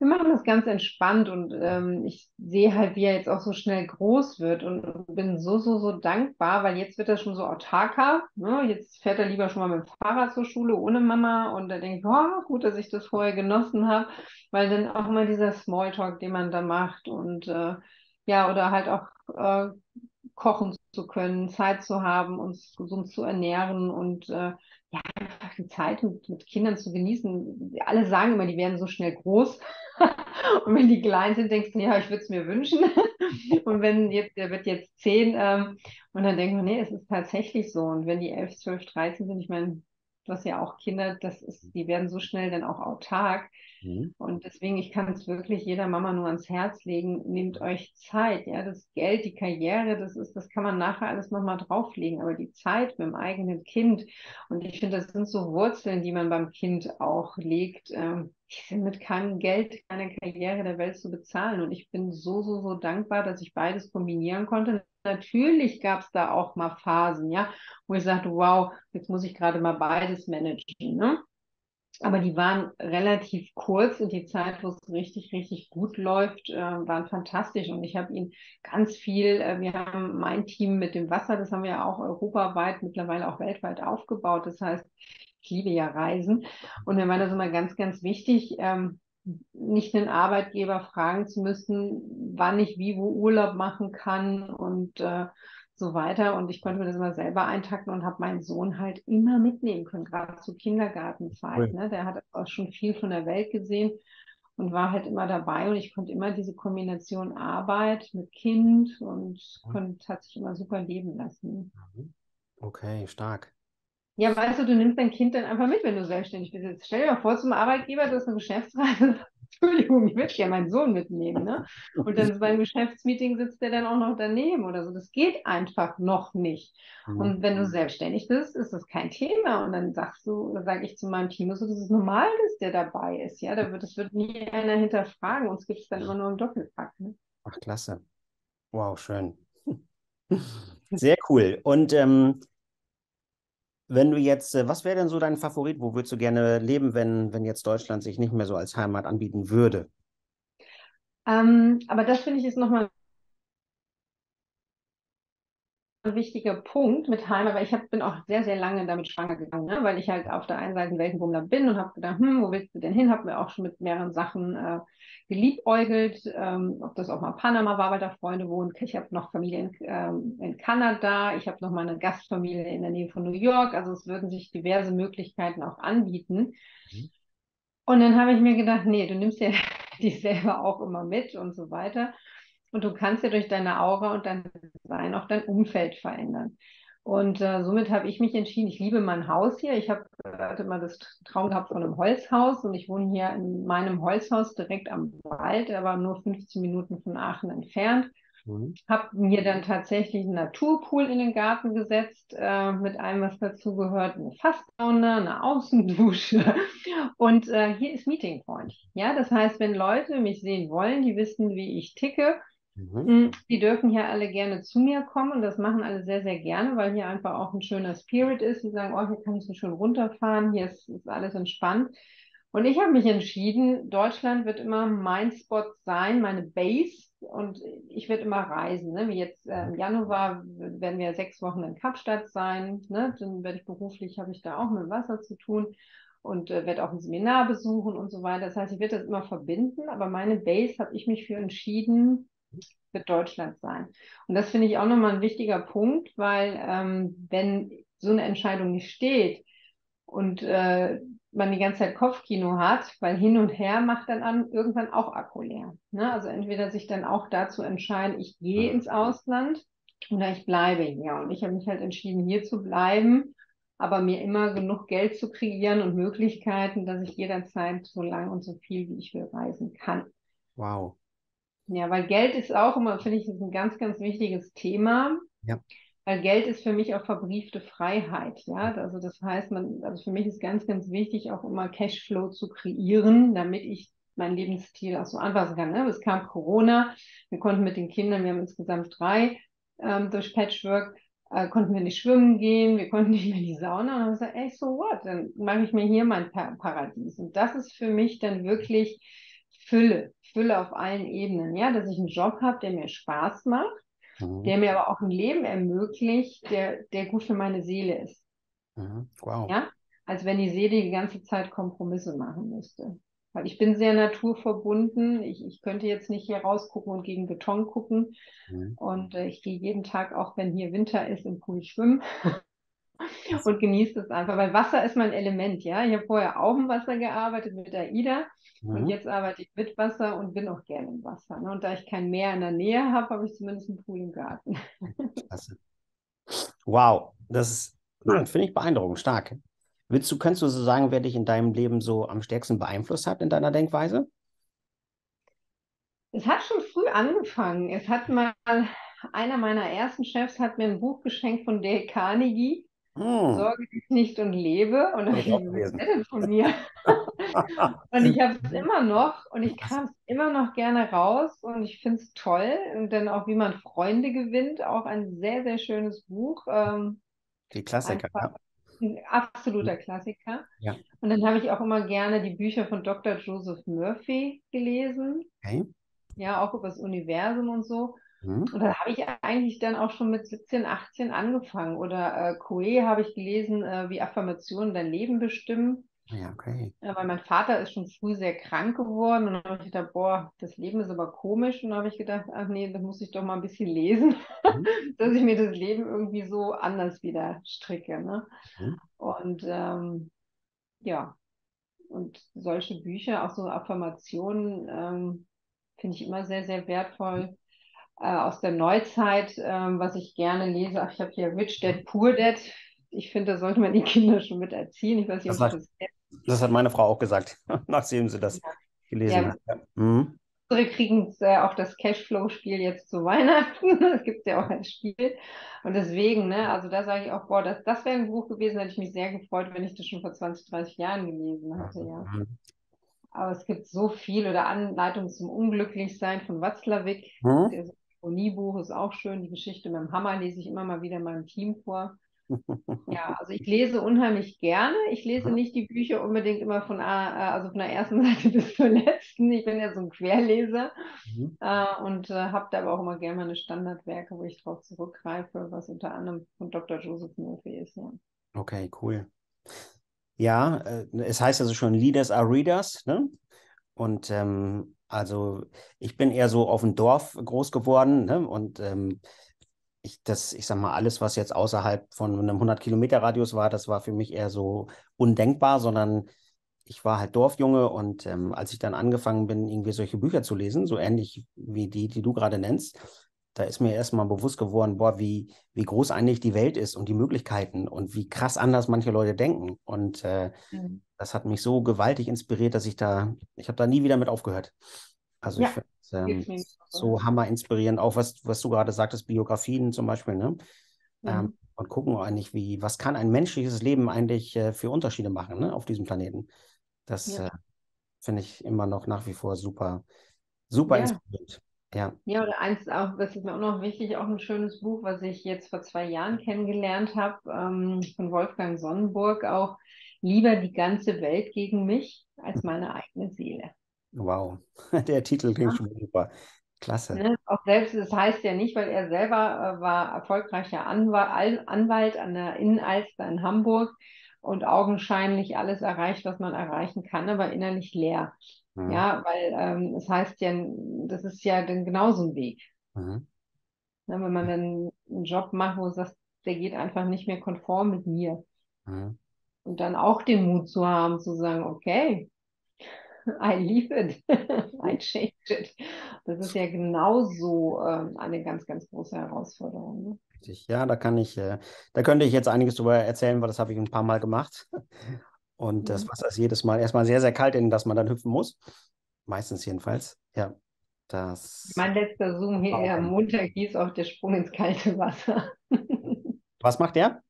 wir machen das ganz entspannt und ähm, ich sehe halt, wie er jetzt auch so schnell groß wird und, bin so, so, so dankbar, weil jetzt wird er schon so autarker. Ne? Jetzt fährt er lieber schon mal mit dem Fahrrad zur Schule ohne Mama und da denke ich, oh, gut, dass ich das vorher genossen habe, weil dann auch immer dieser Smalltalk, den man da macht und äh, ja, oder halt auch äh, kochen zu können, Zeit zu haben, uns gesund zu ernähren und äh, ja, einfach die Zeit mit, mit Kindern zu genießen. Alle sagen immer, die werden so schnell groß. und wenn die klein sind, denkst du, ja, ich würde es mir wünschen. und wenn jetzt, der wird jetzt zehn, ähm, und dann denkt man, nee, es ist tatsächlich so. Und wenn die elf, zwölf, dreizehn sind, ich meine, du hast ja auch Kinder, das ist, die werden so schnell dann auch autark. Mhm. Und deswegen, ich kann es wirklich jeder Mama nur ans Herz legen, nehmt euch Zeit. Ja, das Geld, die Karriere, das ist, das kann man nachher alles nochmal drauflegen, aber die Zeit mit dem eigenen Kind. Und ich finde, das sind so Wurzeln, die man beim Kind auch legt. Ähm, die sind mit keinem Geld, keiner Karriere der Welt zu bezahlen. Und ich bin so, so, so dankbar, dass ich beides kombinieren konnte. Natürlich gab es da auch mal Phasen, ja, wo ich sagte, wow, jetzt muss ich gerade mal beides managen. Ne? Aber die waren relativ kurz und die Zeit, wo es richtig, richtig gut läuft, äh, waren fantastisch. Und ich habe ihn ganz viel, äh, wir haben mein Team mit dem Wasser, das haben wir ja auch europaweit, mittlerweile auch weltweit aufgebaut. Das heißt, ich liebe ja Reisen. Und mir war das immer ganz, ganz wichtig, ähm, nicht den Arbeitgeber fragen zu müssen, wann ich wie wo Urlaub machen kann und äh, so weiter. Und ich konnte mir das immer selber eintakten und habe meinen Sohn halt immer mitnehmen können, gerade zur Kindergartenzeit. Cool. Ne? Der hat auch schon viel von der Welt gesehen und war halt immer dabei. Und ich konnte immer diese Kombination Arbeit mit Kind und mhm. konnte, hat sich immer super leben lassen. Mhm. Okay, stark. Ja, weißt du, du nimmst dein Kind dann einfach mit, wenn du selbstständig bist. Jetzt stell dir mal vor, zum Arbeitgeber, du hast eine Geschäftsreise Entschuldigung, ich würde ja meinen Sohn mitnehmen, ne? Und dann beim Geschäftsmeeting sitzt der dann auch noch daneben oder so. Das geht einfach noch nicht. Und wenn du selbstständig bist, ist das kein Thema. Und dann sagst du, sage ich zu meinem Team, so, das ist normal, dass der dabei ist. Ja, da wird, das wird nie einer hinterfragen. Uns gibt es dann immer nur im Doppelpack. Ne? Ach, klasse. Wow, schön. Sehr cool. Und ähm, wenn du jetzt, äh, was wäre denn so dein Favorit? Wo würdest du gerne leben, wenn, wenn jetzt Deutschland sich nicht mehr so als Heimat anbieten würde? Ähm, aber das finde ich ist nochmal wichtiger Punkt mit Heimat, weil ich hab, bin auch sehr, sehr lange damit schwanger gegangen, ne? weil ich halt auf der einen Seite ein Weltenbummler bin und habe gedacht, hm, wo willst du denn hin? Habe mir auch schon mit mehreren Sachen äh, geliebäugelt, ähm, ob das auch mal Panama war, weil da Freunde wohnen. Ich habe noch Familie in, ähm, in Kanada, ich habe noch mal eine Gastfamilie in der Nähe von New York. Also es würden sich diverse Möglichkeiten auch anbieten. Mhm. Und dann habe ich mir gedacht, nee, du nimmst ja dich selber auch immer mit und so weiter. Und du kannst ja durch deine Aura und dein Sein auch dein Umfeld verändern. Und äh, somit habe ich mich entschieden, ich liebe mein Haus hier. Ich habe äh, hatte mal das Traum gehabt von einem Holzhaus und ich wohne hier in meinem Holzhaus direkt am Wald, aber nur 15 Minuten von Aachen entfernt. Mhm. Habe mir dann tatsächlich einen Naturpool in den Garten gesetzt, äh, mit allem, was dazugehört, eine Fasssauna, eine Außendusche. Und äh, hier ist Meeting Point. Ja, das heißt, wenn Leute mich sehen wollen, die wissen, wie ich ticke, Mhm. Mm, die dürfen hier alle gerne zu mir kommen und das machen alle sehr, sehr gerne, weil hier einfach auch ein schöner Spirit ist. Die sagen, oh, hier kann ich so schön runterfahren, hier ist, ist alles entspannt. Und ich habe mich entschieden, Deutschland wird immer mein Spot sein, meine Base und ich werde immer reisen. Ne? Wie jetzt äh, im Januar werden wir sechs Wochen in Kapstadt sein. Ne? Dann werde ich beruflich, habe ich da auch mit Wasser zu tun und äh, werde auch ein Seminar besuchen und so weiter. Das heißt, ich werde das immer verbinden, aber meine Base habe ich mich für entschieden, wird Deutschland sein. Und das finde ich auch nochmal ein wichtiger Punkt, weil ähm, wenn so eine Entscheidung nicht steht und äh, man die ganze Zeit Kopfkino hat, weil hin und her macht dann an, irgendwann auch Akku leer. Ne? Also entweder sich dann auch dazu entscheiden, ich gehe ins Ausland oder ich bleibe hier. Und ich habe mich halt entschieden, hier zu bleiben, aber mir immer genug Geld zu kreieren und Möglichkeiten, dass ich jederzeit so lang und so viel, wie ich will, reisen kann. Wow. Ja, weil Geld ist auch immer, finde ich, ist ein ganz, ganz wichtiges Thema. Ja. Weil Geld ist für mich auch verbriefte Freiheit, ja. Also das heißt, man, also für mich ist ganz, ganz wichtig, auch immer Cashflow zu kreieren, damit ich meinen Lebensstil auch so anpassen kann. Ne? Es kam Corona, wir konnten mit den Kindern, wir haben insgesamt drei ähm, durch Patchwork, äh, konnten wir nicht schwimmen gehen, wir konnten nicht mehr in die Sauna und haben gesagt, ey, so what, dann mache ich mir hier mein pa Paradies. Und das ist für mich dann wirklich Fülle, Fülle auf allen Ebenen, ja, dass ich einen Job habe, der mir Spaß macht, mhm. der mir aber auch ein Leben ermöglicht, der, der gut für meine Seele ist. Mhm. Wow. Ja, als wenn die Seele die ganze Zeit Kompromisse machen müsste. Weil ich bin sehr naturverbunden. Ich, ich könnte jetzt nicht hier rausgucken und gegen Beton gucken. Mhm. Und äh, ich gehe jeden Tag, auch wenn hier Winter ist, im Pool schwimmen. und genieße es einfach, weil Wasser ist mein Element, ja. Ich habe vorher auch im Wasser gearbeitet mit der Ida mhm. und jetzt arbeite ich mit Wasser und bin auch gerne im Wasser. Ne? Und da ich kein Meer in der Nähe habe, habe ich zumindest einen Pool im Garten. Klasse. Wow, das ist, finde ich beeindruckend, stark. Willst du, kannst du so sagen, wer dich in deinem Leben so am stärksten beeinflusst hat in deiner Denkweise? Es hat schon früh angefangen. Es hat mal einer meiner ersten Chefs hat mir ein Buch geschenkt von Dale Carnegie. Hm. Sorge dich nicht und lebe. Und dann habe ich gelesen von mir. und ich habe es immer noch und ich kam es immer noch gerne raus und ich finde es toll. Und dann auch, wie man Freunde gewinnt, auch ein sehr, sehr schönes Buch. Ähm, Die Klassiker, ja. Ein absoluter Klassiker. Ja. Und dann habe ich auch immer gerne die Bücher von Dr. Joseph Murphy gelesen. Okay. Ja, auch über das Universum und so. Mhm. Und dann habe ich eigentlich dann auch schon mit 17, 18 angefangen. Oder äh, Coe habe ich gelesen, äh, wie Affirmationen dein Leben bestimmen. Ja, okay. Ja, weil mein Vater ist schon früh sehr krank geworden und dann habe ich gedacht, boah, das Leben ist aber komisch. Und dann habe ich gedacht, ach nee, das muss ich doch mal ein bisschen lesen, mhm. dass ich mir das Leben irgendwie so anders wieder stricke. Ne? Mhm. Und ähm, ja, und solche Bücher, auch so Affirmationen, ähm, finde ich immer sehr, sehr wertvoll. Äh, aus der Neuzeit, ähm, was ich gerne lese, ach, ich habe hier Rich Dad, Poor Dad. Ich finde, da sollte man die Kinder schon mit erziehen. Ich weiß nicht, das ob das das hat meine Frau auch gesagt, nachdem sie das gelesen ja. hat. Ja. Mhm. Unsere kriegen äh, auch das Cashflow-Spiel jetzt zu Weihnachten. Es gibt ja auch ein Spiel. Und deswegen, ne, also da sage ich auch, boah, das, das wäre ein Buch gewesen, hätte ich mich sehr gefreut, wenn ich das schon vor 20, 30 Jahren gelesen hätte, ja. Mhm. Aber es gibt so viel oder Anleitung zum Unglücklichsein von Watzlawick. Mhm. Buch ist auch schön. Die Geschichte mit dem Hammer lese ich immer mal wieder meinem Team vor. Ja, also ich lese unheimlich gerne. Ich lese nicht die Bücher unbedingt immer von, äh, also von der ersten Seite bis zur letzten. Ich bin ja so ein Querleser mhm. äh, und äh, habe da aber auch immer gerne meine Standardwerke, wo ich drauf zurückgreife, was unter anderem von Dr. Joseph Murphy ist. Ja. Okay, cool. Ja, äh, es heißt also schon Leaders are Readers, ne? Und ähm, also ich bin eher so auf dem Dorf groß geworden ne? und ähm, ich, das, ich sag mal, alles, was jetzt außerhalb von einem 100-Kilometer-Radius war, das war für mich eher so undenkbar, sondern ich war halt Dorfjunge und ähm, als ich dann angefangen bin, irgendwie solche Bücher zu lesen, so ähnlich wie die, die du gerade nennst, da ist mir erstmal bewusst geworden, boah, wie, wie groß eigentlich die Welt ist und die Möglichkeiten und wie krass anders manche Leute denken. Und äh, mhm. das hat mich so gewaltig inspiriert, dass ich da, ich habe da nie wieder mit aufgehört. Also ja. ich finde ähm, so hammer inspirierend, auch was, was du gerade sagtest, Biografien zum Beispiel, ne? Mhm. Ähm, und gucken eigentlich, wie, was kann ein menschliches Leben eigentlich äh, für Unterschiede machen, ne, auf diesem Planeten. Das ja. äh, finde ich immer noch nach wie vor super, super ja. inspirierend. Ja. ja, oder eins auch, das ist mir auch noch wichtig, auch ein schönes Buch, was ich jetzt vor zwei Jahren kennengelernt habe, ähm, von Wolfgang Sonnenburg, auch Lieber die ganze Welt gegen mich als meine eigene Seele. Wow, der Titel klingt schon super. Klasse. Ne? Auch selbst, das heißt ja nicht, weil er selber äh, war erfolgreicher Anwalt, Anwalt an der Innenalster in Hamburg und augenscheinlich alles erreicht, was man erreichen kann, aber innerlich leer. Mhm. Ja, weil ähm, es heißt ja, das ist ja dann genauso ein Weg. Mhm. Ja, wenn man dann einen Job macht, wo es sagt, der geht einfach nicht mehr konform mit mir. Mhm. Und dann auch den Mut zu haben, zu sagen, okay, I leave it, I change it. Das ist ja genauso ähm, eine ganz, ganz große Herausforderung. Ne? Richtig, ja, da kann ich, äh, da könnte ich jetzt einiges drüber erzählen, weil das habe ich ein paar Mal gemacht. Und das mhm. Wasser ist jedes Mal erstmal sehr, sehr kalt, in das man dann hüpfen muss. Meistens jedenfalls. Ja. Das mein letzter Zoom hier am Montag hieß auch der Sprung ins kalte Wasser. Was macht der?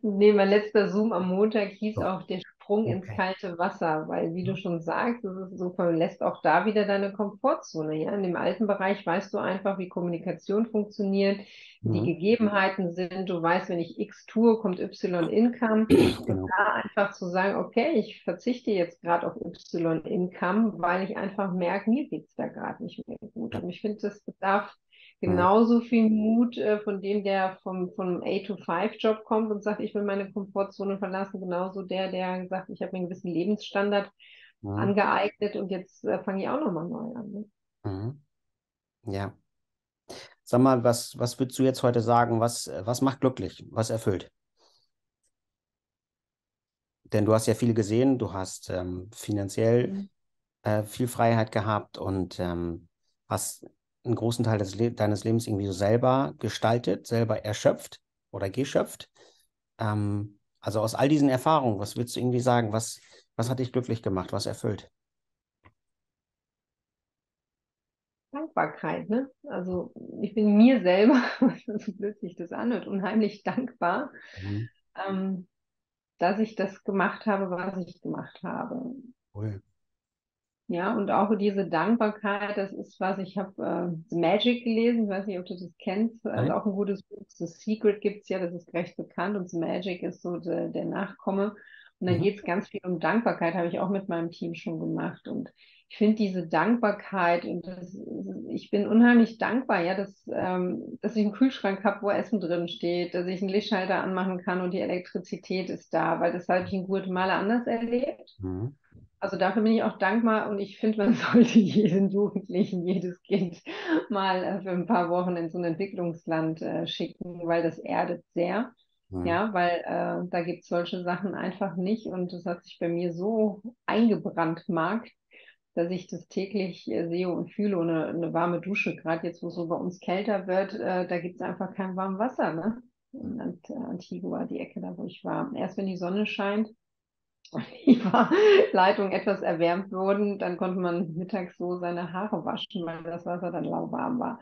Nee, mein letzter Zoom am Montag hieß So. auch der Sprung ins Okay. kalte Wasser, weil wie du schon sagst, es ist so, verlässt auch da wieder deine Komfortzone. Ja? In dem alten Bereich weißt du einfach, wie Kommunikation funktioniert, wie die Mhm. Gegebenheiten sind. Du weißt, wenn ich X tue, kommt Y Income. Genau. Und da einfach zu sagen, okay, ich verzichte jetzt gerade auf Y Income, weil ich einfach merke, mir geht's da gerade nicht mehr gut. Und ich finde, das bedarf Mhm. Genauso viel Mut äh, von dem, der vom, vom 8-to-5-Job kommt und sagt, ich will meine Komfortzone verlassen, genauso der, der sagt, ich habe mir einen gewissen Lebensstandard Mhm. angeeignet und jetzt äh, fange ich auch nochmal neu an. Ne? Mhm. Ja. Sag mal, was, was würdest du jetzt heute sagen? Was, was macht glücklich? Was erfüllt? Denn du hast ja viel gesehen, du hast ähm, finanziell Mhm. äh, viel Freiheit gehabt und ähm, hast einen großen Teil Le deines Lebens irgendwie so selber gestaltet, selber erschöpft oder geschöpft. Ähm, also aus all diesen Erfahrungen, was würdest du irgendwie sagen? Was, was hat dich glücklich gemacht? Was erfüllt? Dankbarkeit, ne? Also ich bin mir selber, so blöd sich das anhört, unheimlich dankbar, Mhm. ähm, dass ich das gemacht habe, was ich gemacht habe. Cool. Ja, und auch diese Dankbarkeit, das ist was, ich habe äh, The Magic gelesen, ich weiß nicht, ob du das kennst, also auch ein gutes Buch, The Secret gibt's ja, das ist recht bekannt und The Magic ist so de, der Nachkomme. Und dann Mhm. geht's ganz viel um Dankbarkeit, habe ich auch mit meinem Team schon gemacht. Und ich finde diese Dankbarkeit und das, ich bin unheimlich dankbar, ja, dass, ähm, dass ich einen Kühlschrank habe, wo Essen drin steht, dass ich einen Lichtschalter anmachen kann und die Elektrizität ist da, weil das habe ich in Guatemala anders erlebt. Mhm. Also dafür bin ich auch dankbar und ich finde, man sollte jeden Jugendlichen, jedes Kind mal äh, für ein paar Wochen in so ein Entwicklungsland äh, schicken, weil das erdet sehr. Mhm. Ja, weil äh, da gibt es solche Sachen einfach nicht und das hat sich bei mir so eingebrannt, Marc, dass ich das täglich äh, sehe und fühle und eine, eine warme Dusche, gerade jetzt, wo es so bei uns kälter wird, äh, da gibt es einfach kein warmes Wasser, ne? In Ant Antigua, die Ecke da, wo ich war. Erst wenn die Sonne scheint, Leitungen etwas erwärmt wurden, dann konnte man mittags so seine Haare waschen, weil das Wasser dann lauwarm war.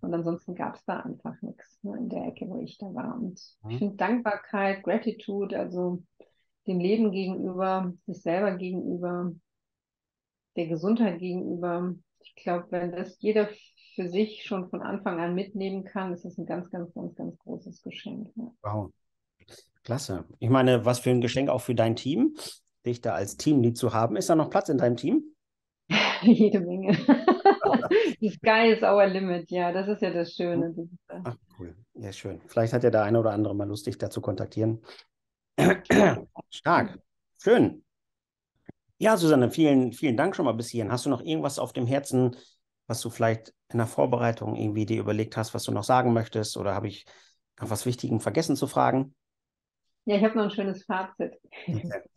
Und ansonsten gab es da einfach nichts ne, in der Ecke, wo ich da war. Und Mhm. ich finde Dankbarkeit, Gratitude, also dem Leben gegenüber, sich selber gegenüber, der Gesundheit gegenüber. Ich glaube, wenn das jeder für sich schon von Anfang an mitnehmen kann, ist das ein ganz, ganz, ganz, ganz großes Geschenk. Ja. Wow. Klasse. Ich meine, was für ein Geschenk auch für dein Team, dich da als Teamlead zu haben. Ist da noch Platz in deinem Team? Jede Menge. The sky is our limit, ja, das ist ja das Schöne. Ist, äh, Ach, cool. Ja, schön. Vielleicht hat ja der eine oder andere mal Lust, dich da zu kontaktieren. Stark. Schön. Ja, Susanne, vielen, vielen Dank schon mal bis hierhin. Hast du noch irgendwas auf dem Herzen, was du vielleicht in der Vorbereitung irgendwie dir überlegt hast, was du noch sagen möchtest? Oder habe ich noch was Wichtigem vergessen zu fragen? Ja, ich habe noch ein schönes Fazit.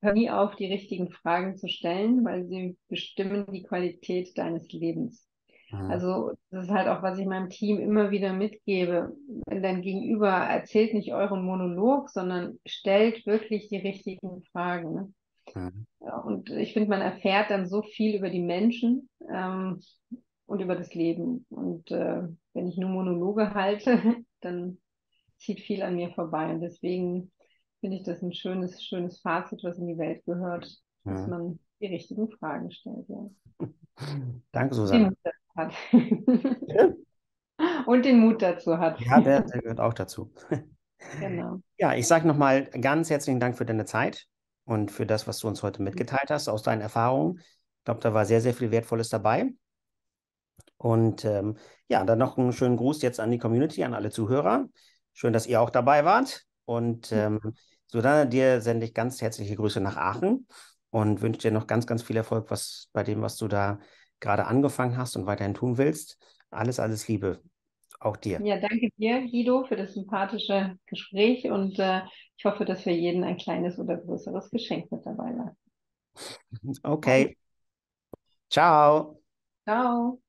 Hör nie auf, die richtigen Fragen zu stellen, weil sie bestimmen die Qualität deines Lebens. Mhm. Also das ist halt auch, was ich meinem Team immer wieder mitgebe. Dein Gegenüber erzählt nicht euren Monolog, sondern stellt wirklich die richtigen Fragen. Ne? Mhm. Und ich finde, man erfährt dann so viel über die Menschen ähm, und über das Leben. Und äh, wenn ich nur Monologe halte, dann zieht viel an mir vorbei. Und deswegen finde ich das ein schönes, schönes Fazit, was in die Welt gehört, dass Mhm. man die richtigen Fragen stellt. Ja. Danke, Den Susanne. Hat. Bitte? Und den Mut dazu hat. Ja, der, der gehört auch dazu. Genau. Ja, ich sage nochmal ganz herzlichen Dank für deine Zeit und für das, was du uns heute mitgeteilt hast aus deinen Erfahrungen. Ich glaube, da war sehr, sehr viel Wertvolles dabei. Und ähm, ja, dann noch einen schönen Gruß jetzt an die Community, an alle Zuhörer. Schön, dass ihr auch dabei wart. Und ähm, Susanne, dir sende ich ganz herzliche Grüße nach Aachen und wünsche dir noch ganz, ganz viel Erfolg was, bei dem, was du da gerade angefangen hast und weiterhin tun willst. Alles, alles Liebe. Auch dir. Ja, danke dir, Guido, für das sympathische Gespräch und äh, ich hoffe, dass für jeden ein kleines oder größeres Geschenk mit dabei war. Okay. Ciao. Ciao.